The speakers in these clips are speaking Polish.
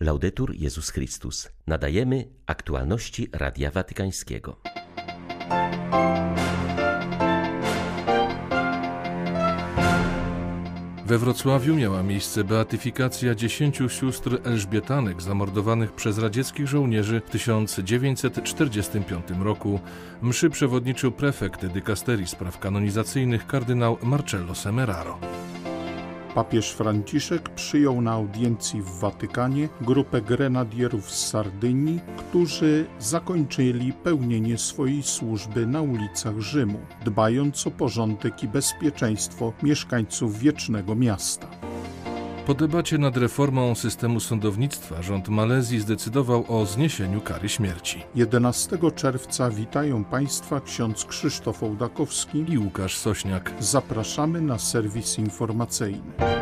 Laudetur Jezus Chrystus. Nadajemy aktualności Radia Watykańskiego. We Wrocławiu miała miejsce beatyfikacja dziesięciu sióstr elżbietanek zamordowanych przez radzieckich żołnierzy w 1945 roku. Mszy przewodniczył prefekt dykasterii spraw kanonizacyjnych kardynał Marcello Semeraro. Papież Franciszek przyjął na audiencji w Watykanie grupę grenadierów z Sardynii, którzy zakończyli pełnienie swojej służby na ulicach Rzymu, dbając o porządek i bezpieczeństwo mieszkańców wiecznego miasta. Po debacie nad reformą systemu sądownictwa rząd Malezji zdecydował o zniesieniu kary śmierci. 11 czerwca witają Państwa ksiądz Krzysztof Ołdakowski i Łukasz Sośniak. Zapraszamy na serwis informacyjny.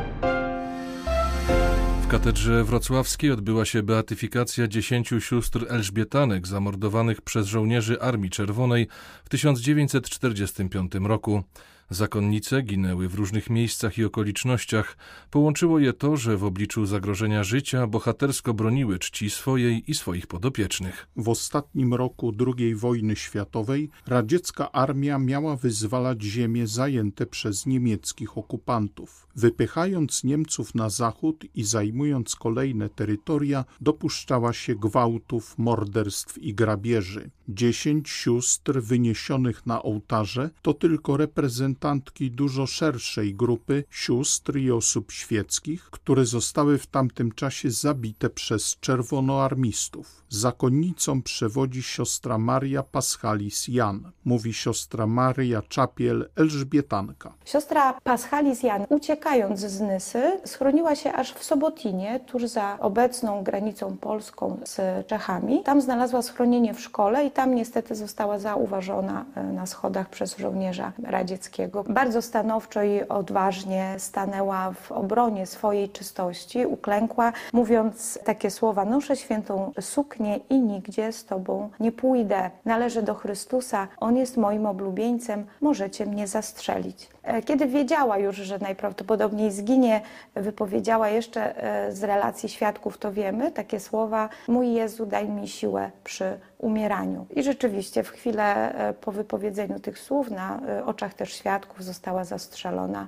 W katedrze wrocławskiej odbyła się beatyfikacja dziesięciu sióstr elżbietanek zamordowanych przez żołnierzy Armii Czerwonej w 1945 roku. Zakonnice ginęły w różnych miejscach i okolicznościach. Połączyło je to, że w obliczu zagrożenia życia bohatersko broniły czci swojej i swoich podopiecznych. W ostatnim roku II wojny światowej radziecka armia miała wyzwalać ziemie zajęte przez niemieckich okupantów. Wypychając Niemców na zachód i zajmując kolejne terytoria, dopuszczała się gwałtów, morderstw i grabieży. Dziesięć sióstr wyniesionych na ołtarze to tylko reprezentantki dużo szerszej grupy sióstr i osób świeckich, które zostały w tamtym czasie zabite przez czerwonoarmistów. Zakonnicą przewodzi siostra Maria Paschalis Jan, mówi siostra Maria Czapiel Elżbietanka. Siostra Paschalis Jan, uciekając z Nysy, schroniła się aż w Sobotinie, tuż za obecną granicą polską z Czechami. Tam znalazła schronienie w szkole i tam niestety została zauważona e, na schodach przez żołnierza radzieckiego. Bardzo stanowczo i odważnie stanęła w obronie swojej czystości, uklękła, mówiąc takie słowa: Noszę świętą suknię i nigdzie z Tobą nie pójdę. Należę do Chrystusa, On jest moim oblubieńcem, możecie mnie zastrzelić. E, kiedy wiedziała już, że najprawdopodobniej zginie, wypowiedziała jeszcze e, z relacji świadków, to wiemy, takie słowa: Mój Jezu, daj mi siłę przy umieraniu. I rzeczywiście w chwilę e, po wypowiedzeniu tych słów na oczach też świadków została zastrzelona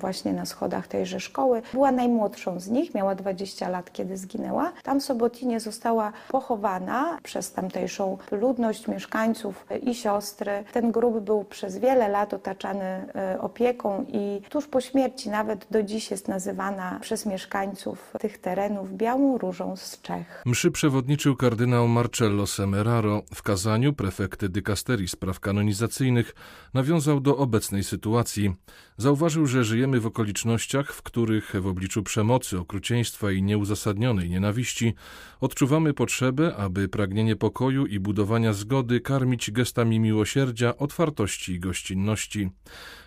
właśnie na schodach tejże szkoły. Była najmłodszą z nich, miała 20 lat, kiedy zginęła. Tam w została pochowana przez tamtejszą ludność, mieszkańców i siostry. Ten grób był przez wiele lat otaczany opieką i tuż po śmierci nawet do dziś jest nazywana przez mieszkańców tych terenów białą różą z Czech. Mszy przewodniczył kardynał Marcello Semeraro. W kazaniu prefekt dykasterii spraw kanonizacyjnych nawiązał do obecnej sytuacji. Zauważył, że żyjemy w okolicznościach, w których w obliczu przemocy, okrucieństwa i nieuzasadnionej nienawiści odczuwamy potrzebę, aby pragnienie pokoju i budowania zgody karmić gestami miłosierdzia, otwartości i gościnności.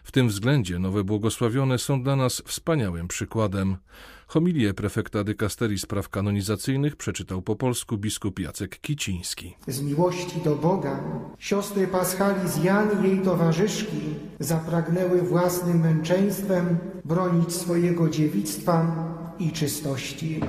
W tym względzie nowe błogosławione są dla nas wspaniałym przykładem. Homilię prefekta dykasterii spraw kanonizacyjnych przeczytał po polsku biskup Jacek Kiciński. Z miłości do Boga siostry Paschali z Jan i jej towarzyszki zapragnęły własnym męczeństwem bronić swojego dziewictwa i czystości.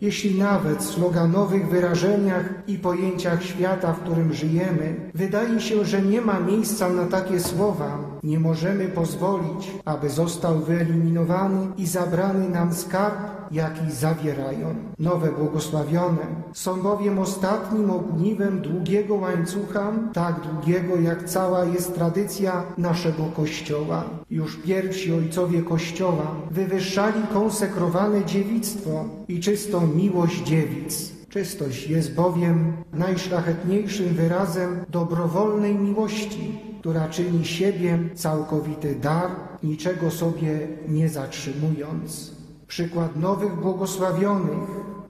Jeśli nawet w sloganowych wyrażeniach i pojęciach świata, w którym żyjemy, wydaje się, że nie ma miejsca na takie słowa, nie możemy pozwolić, aby został wyeliminowany i zabrany nam skarb, jaki zawierają. Nowe błogosławione są bowiem ostatnim ogniwem długiego łańcucha, tak długiego jak cała jest tradycja naszego Kościoła. Już pierwsi ojcowie Kościoła wywyższali konsekrowane dziewictwo i czystą miłość dziewic. Czystość jest bowiem najszlachetniejszym wyrazem dobrowolnej miłości, która czyni siebie całkowity dar, niczego sobie nie zatrzymując. Przykład nowych błogosławionych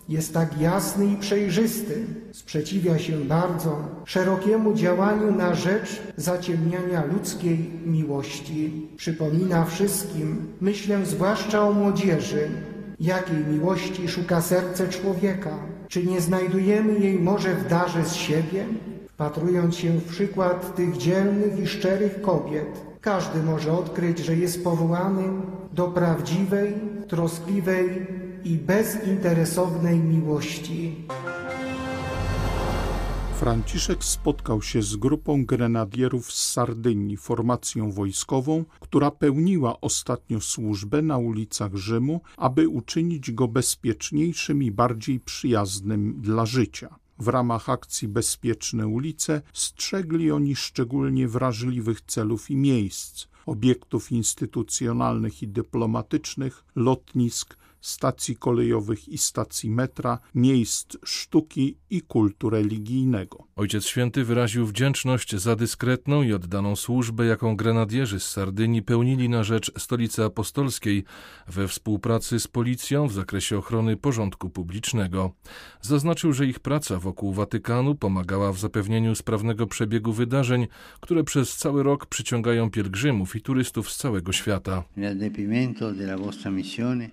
jest tak jasny i przejrzysty, sprzeciwia się bardzo szerokiemu działaniu na rzecz zaciemniania ludzkiej miłości. Przypomina wszystkim, myślę zwłaszcza o młodzieży, jakiej miłości szuka serce człowieka. Czy nie znajdujemy jej może w darze z siebie? Wpatrując się w przykład tych dzielnych i szczerych kobiet, każdy może odkryć, że jest powołany do prawdziwej, troskliwej i bezinteresownej miłości. Franciszek spotkał się z grupą grenadierów z Sardynii, formacją wojskową, która pełniła ostatnio służbę na ulicach Rzymu, aby uczynić go bezpieczniejszym i bardziej przyjaznym dla życia. W ramach akcji Bezpieczne ulice strzegli oni szczególnie wrażliwych celów i miejsc, obiektów instytucjonalnych i dyplomatycznych, lotnisk, stacji kolejowych i stacji metra, miejsc sztuki i kultu religijnego. Ojciec Święty wyraził wdzięczność za dyskretną i oddaną służbę, jaką grenadierzy z Sardynii pełnili na rzecz stolicy apostolskiej we współpracy z policją w zakresie ochrony porządku publicznego. Zaznaczył, że ich praca wokół Watykanu pomagała w zapewnieniu sprawnego przebiegu wydarzeń, które przez cały rok przyciągają pielgrzymów i turystów z całego świata.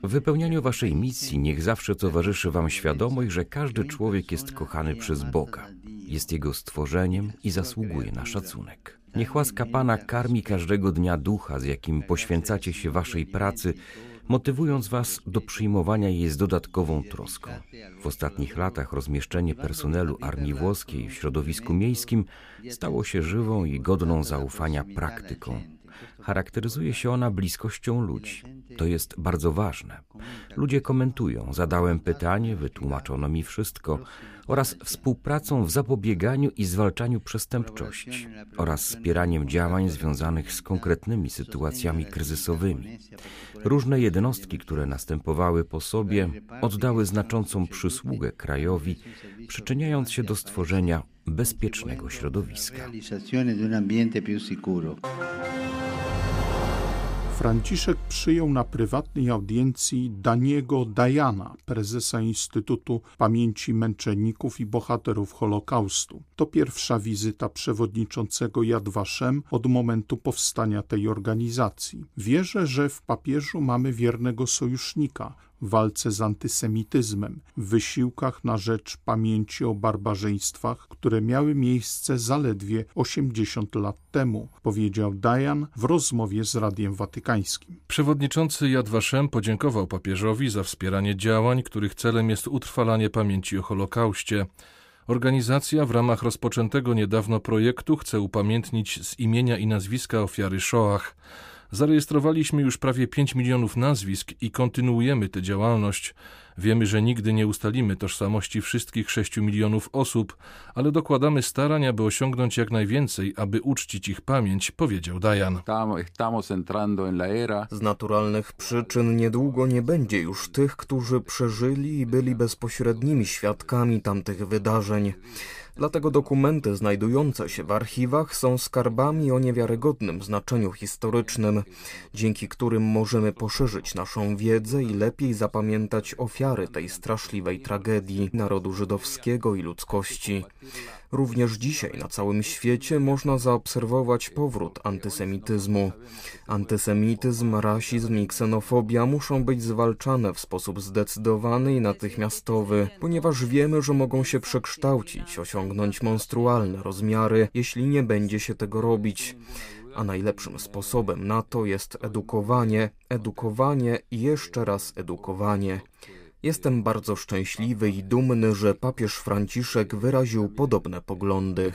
W wypełnianiu waszej misji niech zawsze towarzyszy wam świadomość, że każdy człowiek jest kochany przez Boga, jest jego stworzeniem i zasługuje na szacunek. Niech łaska Pana karmi każdego dnia ducha, z jakim poświęcacie się waszej pracy, motywując Was do przyjmowania jej z dodatkową troską. W ostatnich latach rozmieszczenie personelu armii włoskiej w środowisku miejskim stało się żywą i godną zaufania praktyką. Charakteryzuje się ona bliskością ludzi. To jest bardzo ważne. Ludzie komentują, zadałem pytanie, wytłumaczono mi wszystko, oraz współpracą w zapobieganiu i zwalczaniu przestępczości, oraz wspieraniem działań związanych z konkretnymi sytuacjami kryzysowymi. Różne jednostki, które następowały po sobie, oddały znaczącą przysługę krajowi, przyczyniając się do stworzenia bezpiecznego środowiska. Franciszek przyjął na prywatnej audiencji Daniego Dajana, prezesa Instytutu Pamięci Męczenników i Bohaterów Holokaustu. To pierwsza wizyta przewodniczącego Yad Vashem od momentu powstania tej organizacji. Wierzę, że w papieżu mamy wiernego sojusznika, w walce z antysemityzmem, w wysiłkach na rzecz pamięci o barbarzyństwach, które miały miejsce zaledwie 80 lat temu, powiedział Dajan w rozmowie z Radiem Watykańskim. Przewodniczący Yad Vashem podziękował papieżowi za wspieranie działań, których celem jest utrwalanie pamięci o Holokauście. Organizacja w ramach rozpoczętego niedawno projektu chce upamiętnić z imienia i nazwiska ofiary Shoah. Zarejestrowaliśmy już prawie 5 milionów nazwisk i kontynuujemy tę działalność. Wiemy, że nigdy nie ustalimy tożsamości wszystkich 6 milionów osób, ale dokładamy starań, aby osiągnąć jak najwięcej, aby uczcić ich pamięć, powiedział Dajan. Z naturalnych przyczyn niedługo nie będzie już tych, którzy przeżyli i byli bezpośrednimi świadkami tamtych wydarzeń. Dlatego dokumenty znajdujące się w archiwach są skarbami o niewiarygodnym znaczeniu historycznym, dzięki którym możemy poszerzyć naszą wiedzę i lepiej zapamiętać ofiary tej straszliwej tragedii narodu żydowskiego i ludzkości. Również dzisiaj na całym świecie można zaobserwować powrót antysemityzmu. Antysemityzm, rasizm i ksenofobia muszą być zwalczane w sposób zdecydowany i natychmiastowy, ponieważ wiemy, że mogą się przekształcić, osiągnąć monstrualne rozmiary, jeśli nie będzie się tego robić a najlepszym sposobem na to jest edukowanie, edukowanie i jeszcze raz edukowanie. Jestem bardzo szczęśliwy i dumny, że papież Franciszek wyraził podobne poglądy.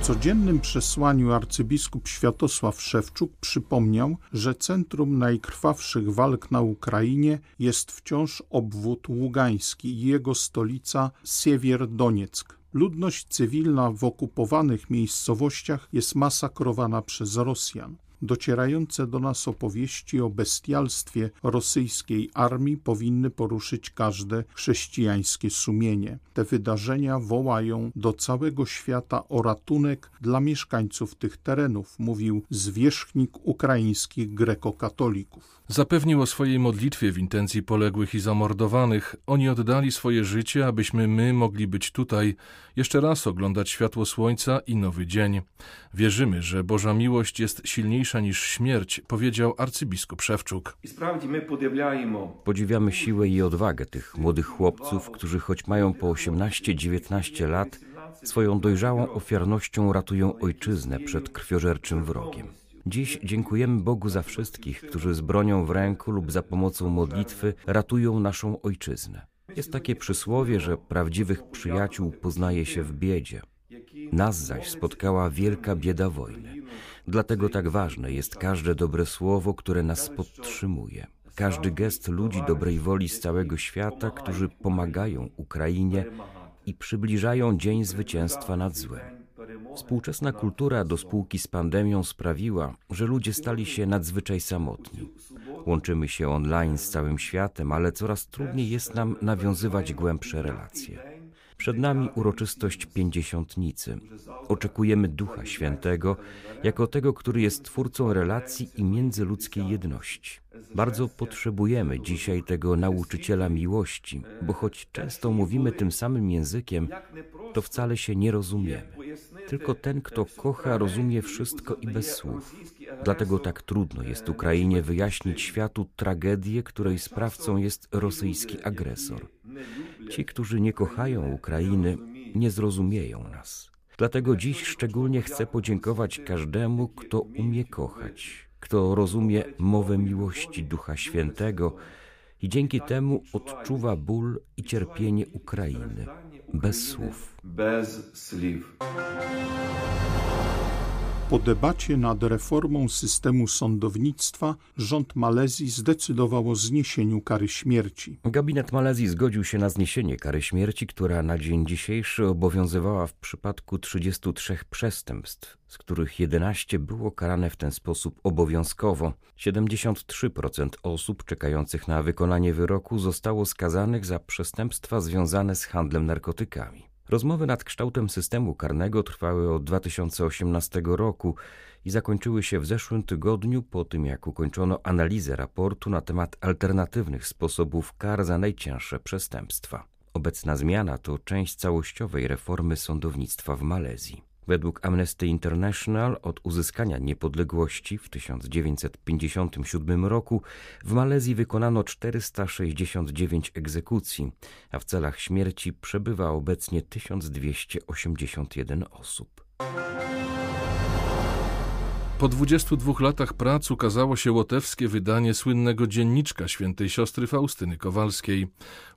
W codziennym przesłaniu arcybiskup Światosław Szewczuk przypomniał, że centrum najkrwawszych walk na Ukrainie jest wciąż obwód ługański i jego stolica Siewierdonieck. Ludność cywilna w okupowanych miejscowościach jest masakrowana przez Rosjan. Docierające do nas opowieści o bestialstwie rosyjskiej armii powinny poruszyć każde chrześcijańskie sumienie. Te wydarzenia wołają do całego świata o ratunek dla mieszkańców tych terenów, mówił zwierzchnik ukraińskich grekokatolików. Zapewnił o swojej modlitwie w intencji poległych i zamordowanych. Oni oddali swoje życie, abyśmy my mogli być tutaj, jeszcze raz oglądać światło słońca i nowy dzień. Wierzymy, że Boża miłość jest silniejsza niż śmierć, powiedział arcybiskup Szewczuk. Podziwiamy siłę i odwagę tych młodych chłopców, którzy choć mają po 18-19 lat, swoją dojrzałą ofiarnością ratują ojczyznę przed krwiożerczym wrogiem. Dziś dziękujemy Bogu za wszystkich, którzy z bronią w ręku lub za pomocą modlitwy ratują naszą ojczyznę. Jest takie przysłowie, że prawdziwych przyjaciół poznaje się w biedzie. Nas zaś spotkała wielka bieda wojny. Dlatego tak ważne jest każde dobre słowo, które nas podtrzymuje. Każdy gest ludzi dobrej woli z całego świata, którzy pomagają Ukrainie i przybliżają dzień zwycięstwa nad złem. Współczesna kultura do spółki z pandemią sprawiła, że ludzie stali się nadzwyczaj samotni. Łączymy się online z całym światem, ale coraz trudniej jest nam nawiązywać głębsze relacje. Przed nami uroczystość pięćdziesiątnicy. Oczekujemy Ducha Świętego jako tego, który jest twórcą relacji i międzyludzkiej jedności. Bardzo potrzebujemy dzisiaj tego nauczyciela miłości, bo choć często mówimy tym samym językiem, to wcale się nie rozumiemy. Tylko ten, kto kocha, rozumie wszystko i bez słów. Dlatego tak trudno jest Ukrainie wyjaśnić światu tragedię, której sprawcą jest rosyjski agresor. Ci, którzy nie kochają Ukrainy, nie zrozumieją nas. Dlatego dziś szczególnie chcę podziękować każdemu, kto umie kochać, kto rozumie mowę miłości Ducha Świętego i dzięki temu odczuwa ból i cierpienie Ukrainy bez słów. Bez słów. Po debacie nad reformą systemu sądownictwa rząd Malezji zdecydował o zniesieniu kary śmierci. Gabinet Malezji zgodził się na zniesienie kary śmierci, która na dzień dzisiejszy obowiązywała w przypadku 33 przestępstw, z których 11 było karane w ten sposób obowiązkowo. 73% osób czekających na wykonanie wyroku zostało skazanych za przestępstwa związane z handlem narkotykami. Rozmowy nad kształtem systemu karnego trwały od 2018 roku i zakończyły się w zeszłym tygodniu po tym, jak ukończono analizę raportu na temat alternatywnych sposobów kar za najcięższe przestępstwa. Obecna zmiana to część całościowej reformy sądownictwa w Malezji. Według Amnesty International od uzyskania niepodległości w 1957 roku w Malezji wykonano 469 egzekucji, a w celach śmierci przebywa obecnie 1281 osób. Po 22 latach prac ukazało się łotewskie wydanie słynnego dzienniczka świętej siostry Faustyny Kowalskiej.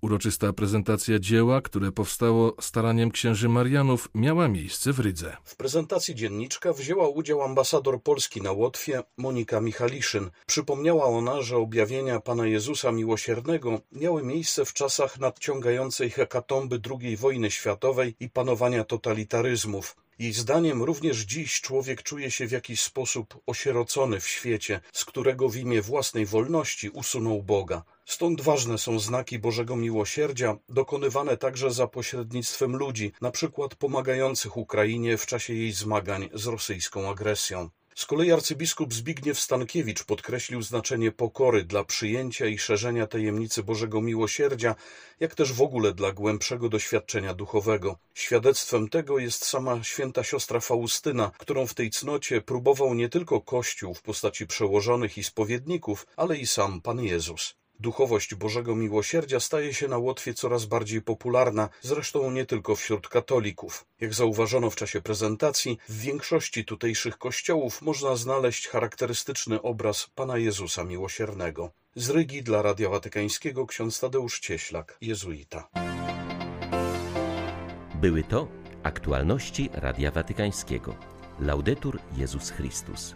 Uroczysta prezentacja dzieła, które powstało staraniem księży Marianów, miała miejsce w Rydze. W prezentacji dzienniczka wzięła udział ambasador Polski na Łotwie Monika Michaliszyn. Przypomniała ona, że objawienia Pana Jezusa Miłosiernego miały miejsce w czasach nadciągającej hekatomby II wojny światowej i panowania totalitaryzmów. Jej zdaniem również dziś człowiek czuje się w jakiś sposób osierocony w świecie, z którego w imię własnej wolności usunął Boga. Stąd ważne są znaki Bożego Miłosierdzia, dokonywane także za pośrednictwem ludzi, na przykład pomagających Ukrainie w czasie jej zmagań z rosyjską agresją. Z kolei arcybiskup Zbigniew Stankiewicz podkreślił znaczenie pokory dla przyjęcia i szerzenia tajemnicy Bożego Miłosierdzia, jak też w ogóle dla głębszego doświadczenia duchowego. Świadectwem tego jest sama święta siostra Faustyna, którą w tej cnocie próbował nie tylko Kościół w postaci przełożonych i spowiedników, ale i sam Pan Jezus. Duchowość Bożego Miłosierdzia staje się na Łotwie coraz bardziej popularna, zresztą nie tylko wśród katolików. Jak zauważono w czasie prezentacji, w większości tutejszych kościołów można znaleźć charakterystyczny obraz Pana Jezusa Miłosiernego. Z Rygi dla Radia Watykańskiego ksiądz Tadeusz Cieślak, jezuita. Były to aktualności Radia Watykańskiego. Laudetur Jezus Chrystus.